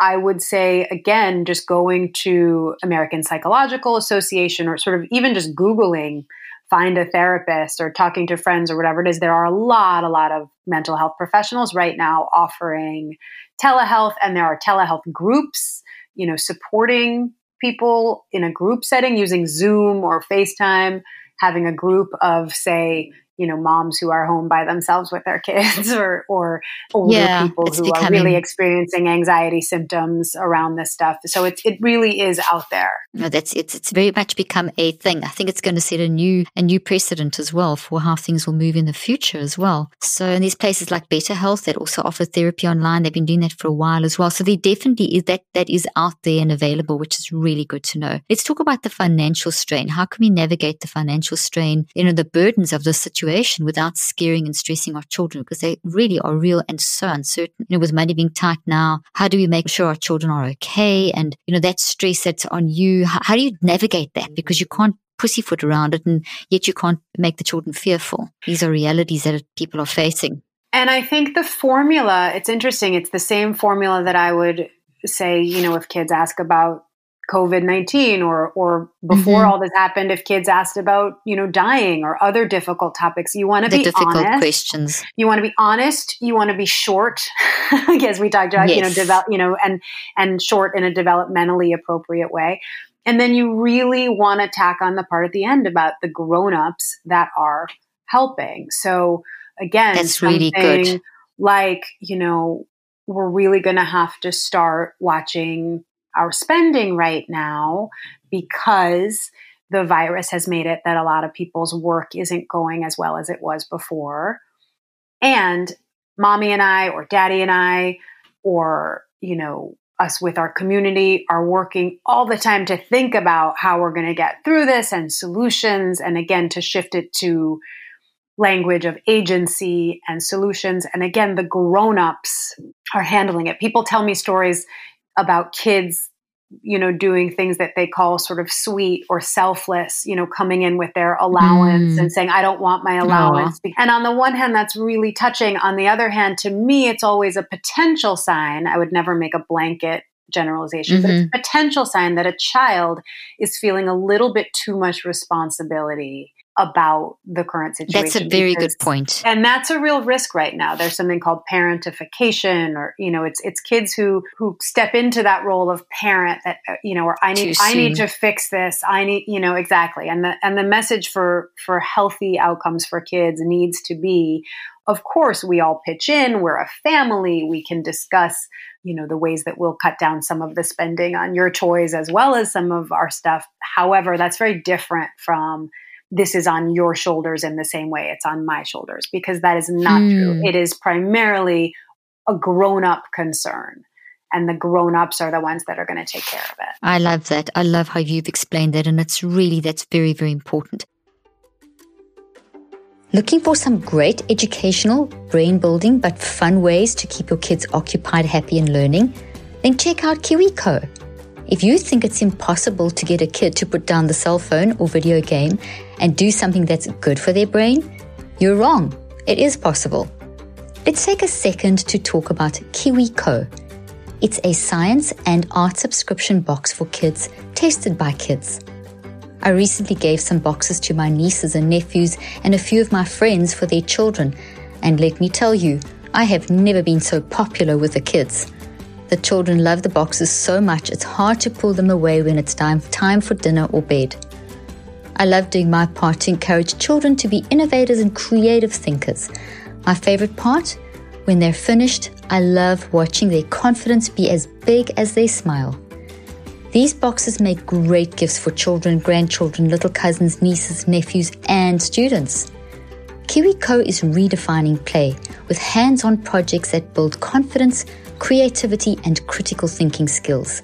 I would say, again, just going to American Psychological Association or sort of even just Googling, find a therapist or talking to friends or whatever it is, there are a lot, a lot of mental health professionals right now offering telehealth, and there are telehealth groups, you know, supporting people in a group setting using Zoom or FaceTime, having a group of, say, you know moms who are home by themselves with their kids or or older yeah, people who becoming... are really experiencing anxiety symptoms around this stuff. So it's it really is out there. No that's it's it's very much become a thing. I think it's going to set a new a new precedent as well for how things will move in the future as well. So in these places like BetterHelp that also offer therapy online they've been doing that for a while as well. So there definitely is that that is out there and available which is really good to know. Let's talk about the financial strain. How can we navigate the financial strain you know the burdens of this situation situation without scaring and stressing our children because they really are real and so uncertain. You know, with money being tight now, how do we make sure our children are okay? And, you know, that stress that's on you, how, how do you navigate that? Because you can't pussyfoot around it and yet you can't make the children fearful. These are realities that people are facing. And I think the formula, it's interesting. It's the same formula that I would say, you know, if kids ask about COVID 19 or, or before mm-hmm. all this happened, if kids asked about, you know, dying or other difficult topics, you want to be difficult honest. questions. You want to be honest. You want to be short, as we talked about, yes. you know, develop, you know, and, and short in a developmentally appropriate way. And then you really want to tack on the part at the end about the grown-ups that are helping. So again, that's really good. Like, you know, we're really going to have to start watching our spending right now because the virus has made it that a lot of people's work isn't going as well as it was before. And mommy and I, or daddy and I, or, you know, us with our community are working all the time to think about how we're going to get through this and solutions. And again, to shift it to language of agency and solutions. And again, the grown ups are handling it. People tell me stories about kids you know, doing things that they call sort of sweet or selfless, you know, coming in with their allowance mm. and saying, I don't want my allowance. Aww. And on the one hand, that's really touching. On the other hand, to me, it's always a potential sign. I would never make a blanket generalization, mm-hmm. but it's a potential sign that a child is feeling a little bit too much responsibility about the current situation. That's a very because, good point. And that's a real risk right now. There's something called parentification or you know, it's it's kids who who step into that role of parent that uh, you know, or I need I need to fix this. I need, you know, exactly. And the and the message for for healthy outcomes for kids needs to be of course we all pitch in, we're a family, we can discuss you know the ways that we'll cut down some of the spending on your toys as well as some of our stuff however that's very different from this is on your shoulders in the same way it's on my shoulders because that is not hmm. true. It is primarily a grown up concern. And the grown ups are the ones that are going to take care of it. I love that. I love how you've explained that. And it's really, that's very, very important. Looking for some great educational, brain building, but fun ways to keep your kids occupied, happy, and learning? Then check out KiwiCo. If you think it's impossible to get a kid to put down the cell phone or video game and do something that's good for their brain, you're wrong. It is possible. Let's take a second to talk about KiwiCo. It's a science and art subscription box for kids tested by kids. I recently gave some boxes to my nieces and nephews and a few of my friends for their children, and let me tell you, I have never been so popular with the kids. The children love the boxes so much it's hard to pull them away when it's time, time for dinner or bed. I love doing my part to encourage children to be innovators and creative thinkers. My favorite part? When they're finished, I love watching their confidence be as big as their smile. These boxes make great gifts for children, grandchildren, little cousins, nieces, nephews, and students. KiwiCo is redefining play with hands on projects that build confidence, creativity, and critical thinking skills.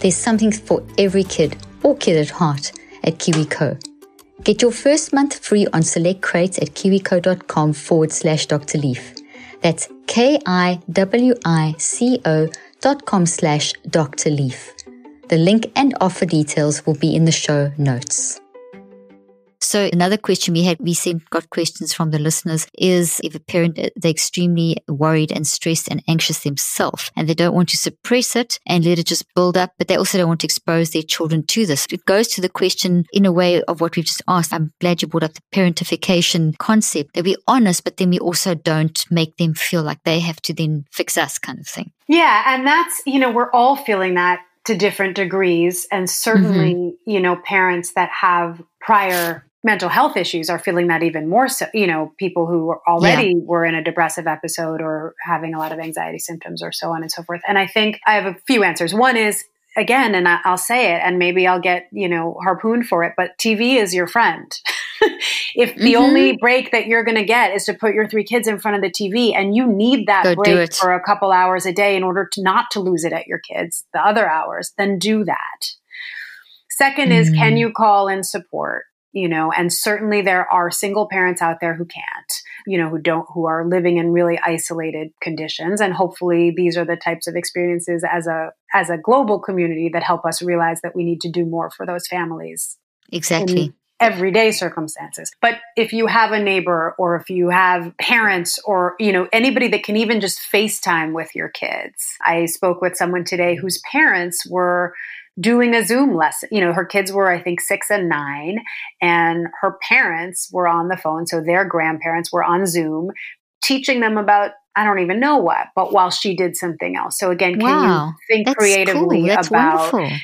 There's something for every kid or kid at heart at KiwiCo. Get your first month free on select crates at kiwico.com forward slash Dr. Leaf. That's K I W I C O dot com slash Dr. Leaf. The link and offer details will be in the show notes. So another question we had, we sent got questions from the listeners is if a parent uh, they're extremely worried and stressed and anxious themselves and they don't want to suppress it and let it just build up, but they also don't want to expose their children to this. It goes to the question in a way of what we've just asked. I'm glad you brought up the parentification concept that we're honest, but then we also don't make them feel like they have to then fix us kind of thing. Yeah. And that's, you know, we're all feeling that to different degrees. And certainly, mm-hmm. you know, parents that have prior mental health issues are feeling that even more so you know people who already yeah. were in a depressive episode or having a lot of anxiety symptoms or so on and so forth and i think i have a few answers one is again and i'll say it and maybe i'll get you know harpooned for it but tv is your friend if the mm-hmm. only break that you're going to get is to put your three kids in front of the tv and you need that Go break for a couple hours a day in order to not to lose it at your kids the other hours then do that Second is, can mm-hmm. you call in support? You know and certainly there are single parents out there who can't you know who don't who are living in really isolated conditions. And hopefully these are the types of experiences as a as a global community that help us realize that we need to do more for those families exactly. everyday circumstances. But if you have a neighbor or if you have parents or you know anybody that can even just facetime with your kids. I spoke with someone today whose parents were doing a Zoom lesson. You know, her kids were, I think, six and nine, and her parents were on the phone. So their grandparents were on Zoom teaching them about, I don't even know what, but while she did something else. So again, can wow, you think creatively cool. about. Wonderful.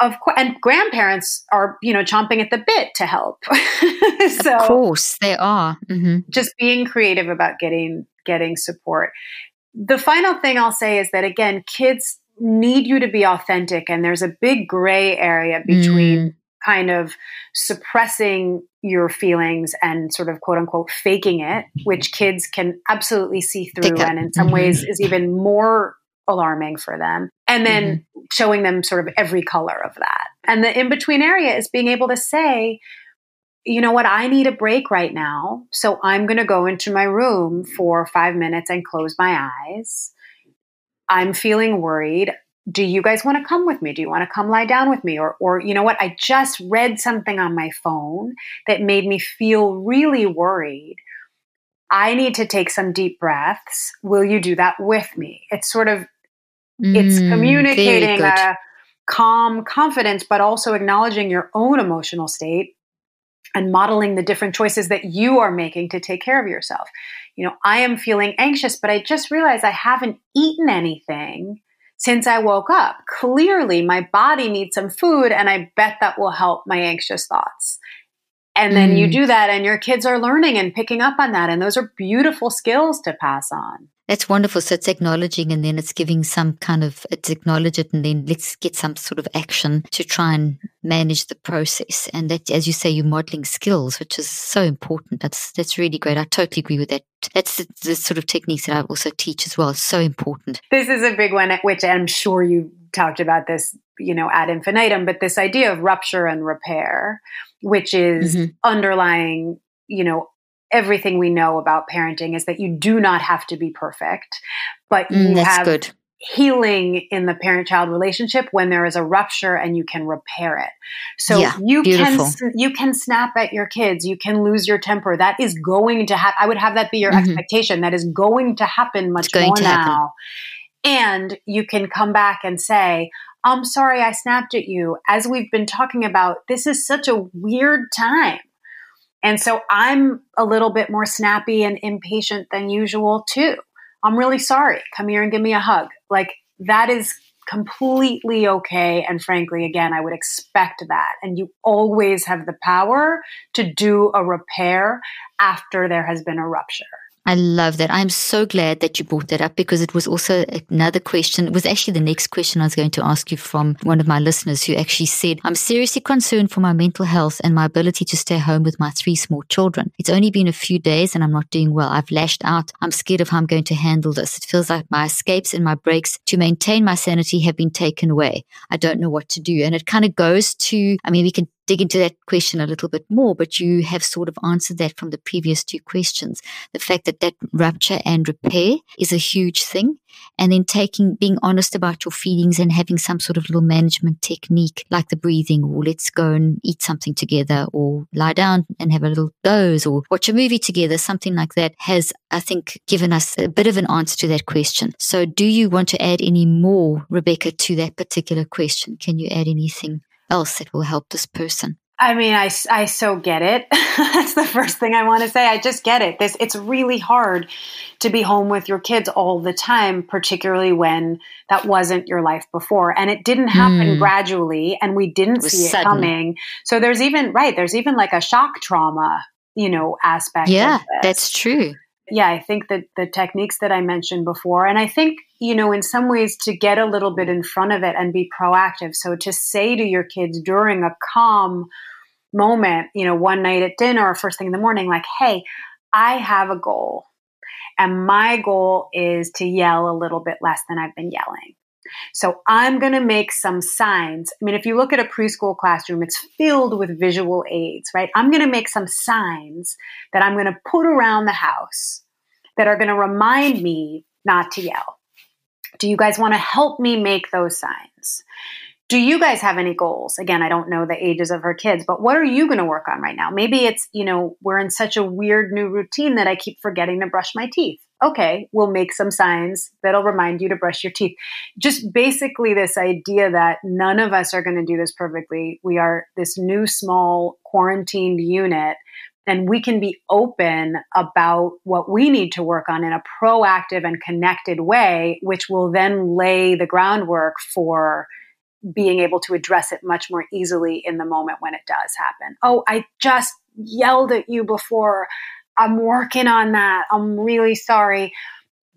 of course, and grandparents are, you know, chomping at the bit to help. so, of course, they are. Mm-hmm. Just being creative about getting getting support. The final thing I'll say is that again, kids need you to be authentic, and there's a big gray area between mm. kind of suppressing your feelings and sort of quote unquote faking it, which kids can absolutely see through, and in some mm-hmm. ways is even more alarming for them. And then mm-hmm. showing them sort of every color of that. And the in between area is being able to say, you know what, I need a break right now. So I'm going to go into my room for five minutes and close my eyes. I'm feeling worried. Do you guys want to come with me? Do you want to come lie down with me? Or, or, you know what, I just read something on my phone that made me feel really worried. I need to take some deep breaths. Will you do that with me? It's sort of it's mm, communicating a calm confidence, but also acknowledging your own emotional state and modeling the different choices that you are making to take care of yourself. You know, I am feeling anxious, but I just realized I haven't eaten anything since I woke up. Clearly, my body needs some food, and I bet that will help my anxious thoughts. And then mm. you do that, and your kids are learning and picking up on that. And those are beautiful skills to pass on. That's wonderful. So it's acknowledging and then it's giving some kind of, it's acknowledge it and then let's get some sort of action to try and manage the process. And that, as you say, you're modeling skills, which is so important. That's, that's really great. I totally agree with that. That's the, the sort of techniques that I also teach as well. It's so important. This is a big one, which I'm sure you talked about this, you know, ad infinitum, but this idea of rupture and repair, which is mm-hmm. underlying, you know, everything we know about parenting is that you do not have to be perfect, but you mm, have good. healing in the parent child relationship when there is a rupture and you can repair it. So yeah, you beautiful. can you can snap at your kids, you can lose your temper. That is going to happen. I would have that be your mm-hmm. expectation. That is going to happen much more now. Happen. And you can come back and say, I'm sorry I snapped at you. As we've been talking about, this is such a weird time and so I'm a little bit more snappy and impatient than usual too. I'm really sorry. Come here and give me a hug. Like that is completely okay. And frankly, again, I would expect that. And you always have the power to do a repair after there has been a rupture. I love that. I'm so glad that you brought that up because it was also another question. It was actually the next question I was going to ask you from one of my listeners who actually said, I'm seriously concerned for my mental health and my ability to stay home with my three small children. It's only been a few days and I'm not doing well. I've lashed out. I'm scared of how I'm going to handle this. It feels like my escapes and my breaks to maintain my sanity have been taken away. I don't know what to do. And it kind of goes to, I mean, we can dig into that question a little bit more, but you have sort of answered that from the previous two questions. The fact that that rupture and repair is a huge thing. And then taking, being honest about your feelings and having some sort of little management technique like the breathing or let's go and eat something together or lie down and have a little doze or watch a movie together, something like that has, I think, given us a bit of an answer to that question. So do you want to add any more, Rebecca, to that particular question? Can you add anything? Else that will help this person. I mean, I, I so get it. That's the first thing I want to say. I just get it. This it's really hard to be home with your kids all the time, particularly when that wasn't your life before, and it didn't happen mm. gradually, and we didn't it see it coming. So there's even right there's even like a shock trauma, you know, aspect. Yeah, that's true yeah, I think that the techniques that I mentioned before, and I think, you know, in some ways to get a little bit in front of it and be proactive. So to say to your kids during a calm moment, you know, one night at dinner or first thing in the morning, like, hey, I have a goal. And my goal is to yell a little bit less than I've been yelling. So I'm going to make some signs. I mean, if you look at a preschool classroom, it's filled with visual aids, right? I'm going to make some signs that I'm going to put around the house that are going to remind me not to yell. Do you guys want to help me make those signs? Do you guys have any goals? Again, I don't know the ages of her kids, but what are you going to work on right now? Maybe it's, you know, we're in such a weird new routine that I keep forgetting to brush my teeth okay, we'll make some signs that'll remind you to brush your teeth. Just basically, this idea that none of us are going to do this perfectly. We are this new, small, quarantined unit, and we can be open about what we need to work on in a proactive and connected way, which will then lay the groundwork for being able to address it much more easily in the moment when it does happen. Oh, I just yelled at you before. I'm working on that. I'm really sorry.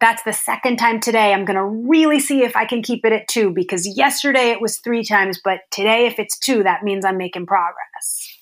That's the second time today. I'm going to really see if I can keep it at two because yesterday it was three times, but today, if it's two, that means I'm making progress.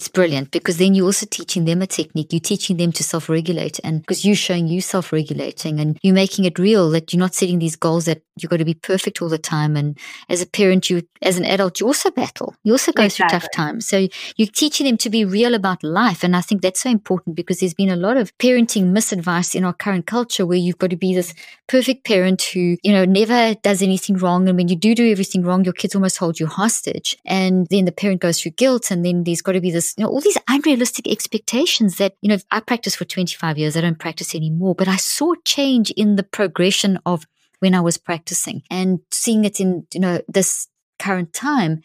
It's brilliant because then you're also teaching them a technique. You're teaching them to self regulate. And because you're showing you self regulating and you're making it real that you're not setting these goals that you've got to be perfect all the time. And as a parent, you, as an adult, you also battle. You also go exactly. through tough times. So you're teaching them to be real about life. And I think that's so important because there's been a lot of parenting misadvice in our current culture where you've got to be this perfect parent who, you know, never does anything wrong. And when you do do everything wrong, your kids almost hold you hostage. And then the parent goes through guilt. And then there's got to be this you know, all these unrealistic expectations that, you know, I practiced for 25 years. I don't practice anymore, but I saw change in the progression of when I was practicing and seeing it in, you know, this current time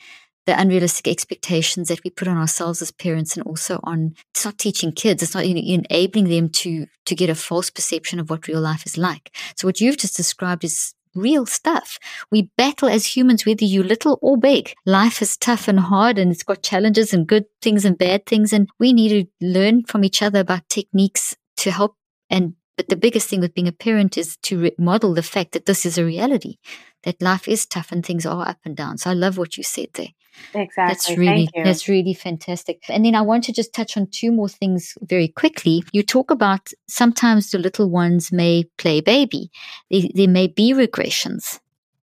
the unrealistic expectations that we put on ourselves as parents and also on it's not teaching kids it's not you know, enabling them to to get a false perception of what real life is like so what you've just described is real stuff. We battle as humans, whether you little or big. Life is tough and hard and it's got challenges and good things and bad things. And we need to learn from each other about techniques to help. And, but the biggest thing with being a parent is to re- model the fact that this is a reality, that life is tough and things are up and down. So I love what you said there. Exactly. That's really that's really fantastic. And then I want to just touch on two more things very quickly. You talk about sometimes the little ones may play baby. There, there may be regressions.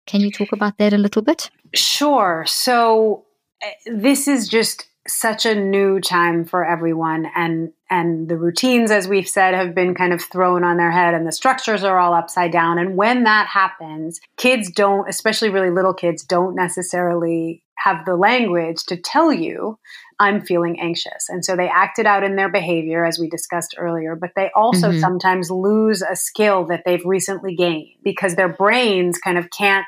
Can you talk about that a little bit? Sure. So uh, this is just such a new time for everyone and and the routines as we've said have been kind of thrown on their head and the structures are all upside down and when that happens kids don't especially really little kids don't necessarily have the language to tell you, I'm feeling anxious. And so they act it out in their behavior, as we discussed earlier, but they also mm-hmm. sometimes lose a skill that they've recently gained because their brains kind of can't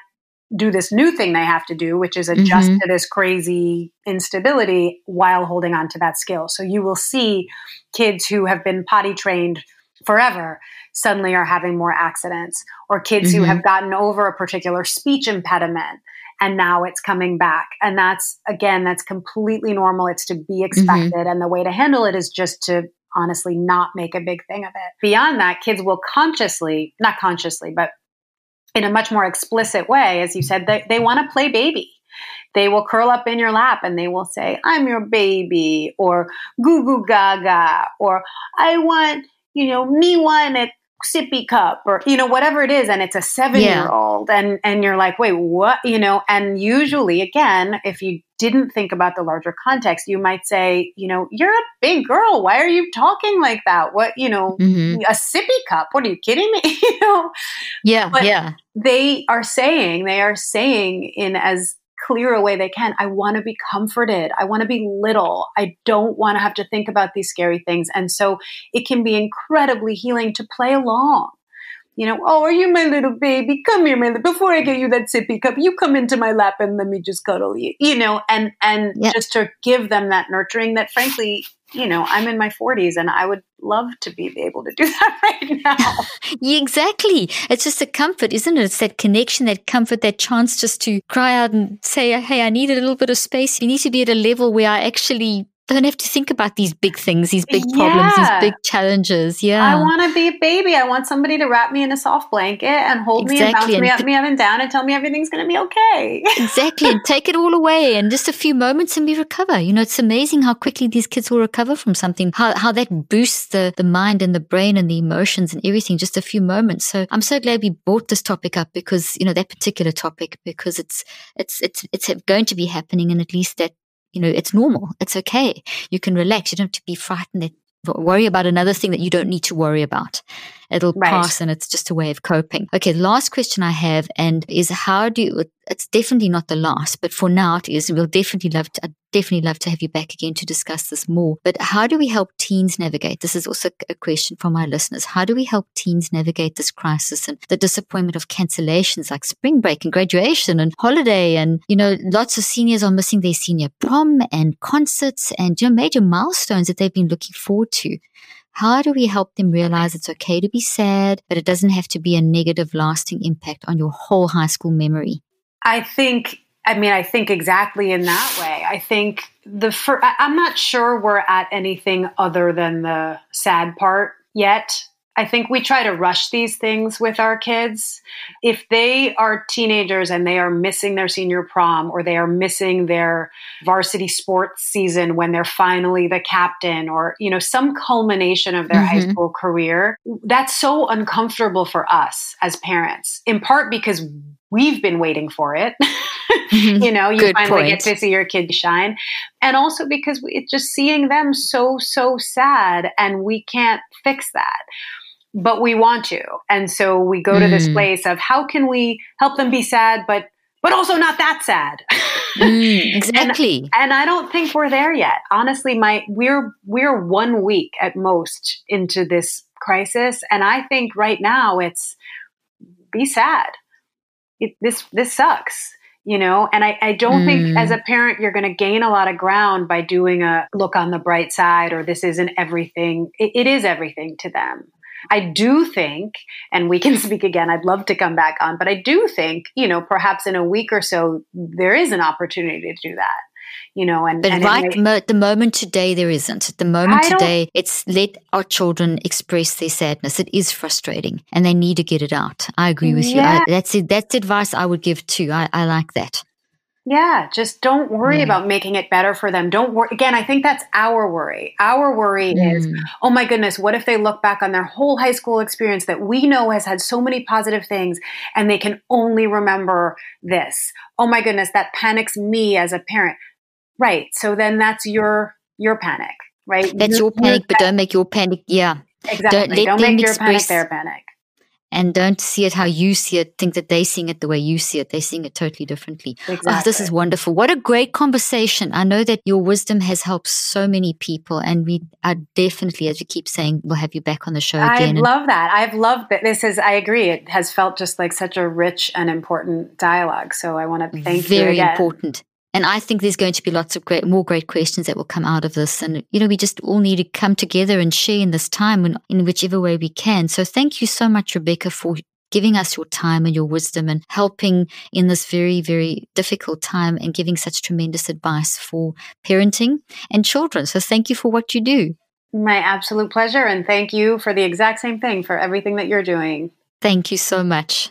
do this new thing they have to do, which is adjust mm-hmm. to this crazy instability while holding on to that skill. So you will see kids who have been potty trained forever suddenly are having more accidents, or kids mm-hmm. who have gotten over a particular speech impediment and now it's coming back. And that's, again, that's completely normal. It's to be mm-hmm. expected. Mm-hmm. And the way to handle it is just to honestly not make a big thing of it. Beyond that, kids will consciously, not consciously, but in a much more explicit way, as you said, they, they want to play baby. They will curl up in your lap and they will say, I'm your baby, or goo goo gaga, or I want, you know, me one at sippy cup or you know whatever it is and it's a 7 year old and and you're like wait what? You know and usually again if you didn't think about the larger context you might say you know you're a big girl. Why are you talking like that? What you know mm-hmm. a sippy cup? What are you kidding me? You know? Yeah but yeah. they are saying they are saying in as clear a way they can. I want to be comforted. I want to be little. I don't want to have to think about these scary things. And so it can be incredibly healing to play along. You know, oh, are you my little baby? Come here, my little. Before I get you that sippy cup, you come into my lap and let me just cuddle you. You know, and and yeah. just to give them that nurturing that, frankly, you know, I'm in my 40s and I would love to be able to do that right now. exactly. It's just a comfort, isn't it? It's that connection, that comfort, that chance just to cry out and say, hey, I need a little bit of space. You need to be at a level where I actually don't have to think about these big things, these big problems, yeah. these big challenges. Yeah. I want to be a baby. I want somebody to wrap me in a soft blanket and hold exactly. me and bounce and me up, me up and down and tell me everything's going to be okay. exactly. And take it all away in just a few moments and we recover. You know, it's amazing how quickly these kids will recover from something, how, how that boosts the, the mind and the brain and the emotions and everything, just a few moments. So I'm so glad we brought this topic up because, you know, that particular topic, because it's, it's, it's, it's going to be happening and at least that you know, it's normal. It's okay. You can relax. You don't have to be frightened that worry about another thing that you don't need to worry about. It'll right. pass and it's just a way of coping. Okay, last question I have and is how do you, it's definitely not the last, but for now it is. We'll definitely love to, I'd definitely love to have you back again to discuss this more. But how do we help teens navigate? This is also a question from my listeners. How do we help teens navigate this crisis and the disappointment of cancellations like spring break and graduation and holiday? And, you know, lots of seniors are missing their senior prom and concerts and, you know, major milestones that they've been looking forward to. How do we help them realize it's okay to be sad, but it doesn't have to be a negative, lasting impact on your whole high school memory? I think I mean, I think exactly in that way. I think the fir- I'm not sure we're at anything other than the sad part yet. I think we try to rush these things with our kids. If they are teenagers and they are missing their senior prom or they are missing their varsity sports season when they're finally the captain or, you know, some culmination of their mm-hmm. high school career, that's so uncomfortable for us as parents, in part because we've been waiting for it. Mm-hmm. you know, you Good finally point. get to see your kid shine. And also because it's just seeing them so, so sad and we can't fix that but we want to. And so we go to mm. this place of how can we help them be sad, but but also not that sad. mm, exactly. and, and I don't think we're there yet. Honestly, my we're we're one week at most into this crisis, and I think right now it's be sad. It, this this sucks you know and i, I don't mm. think as a parent you're going to gain a lot of ground by doing a look on the bright side or this isn't everything it, it is everything to them I do think, and we can speak again, I'd love to come back on, but I do think, you know, perhaps in a week or so, there is an opportunity to do that. You know, and, but and right mo- the moment today there isn't. At the moment today, it's let our children express their sadness. It is frustrating, and they need to get it out. I agree with yeah. you. I, that's it. That's advice I would give too. I, I like that. Yeah, just don't worry mm. about making it better for them. Don't worry. Again, I think that's our worry. Our worry mm. is, oh my goodness, what if they look back on their whole high school experience that we know has had so many positive things and they can only remember this? Oh my goodness, that panics me as a parent. Right. So then that's your your panic, right? That's your, your panic, but don't make your panic. Yeah. Exactly. Don't, don't make your panic their panic and don't see it how you see it, think that they're seeing it the way you see it. They're seeing it totally differently. Exactly. Oh, this is wonderful. What a great conversation. I know that your wisdom has helped so many people, and we are definitely, as you keep saying, we'll have you back on the show again. I love that. I've loved that. This is, I agree, it has felt just like such a rich and important dialogue. So I want to thank Very you. Very important. And I think there's going to be lots of great, more great questions that will come out of this. And, you know, we just all need to come together and share in this time in, in whichever way we can. So thank you so much, Rebecca, for giving us your time and your wisdom and helping in this very, very difficult time and giving such tremendous advice for parenting and children. So thank you for what you do. My absolute pleasure. And thank you for the exact same thing for everything that you're doing. Thank you so much.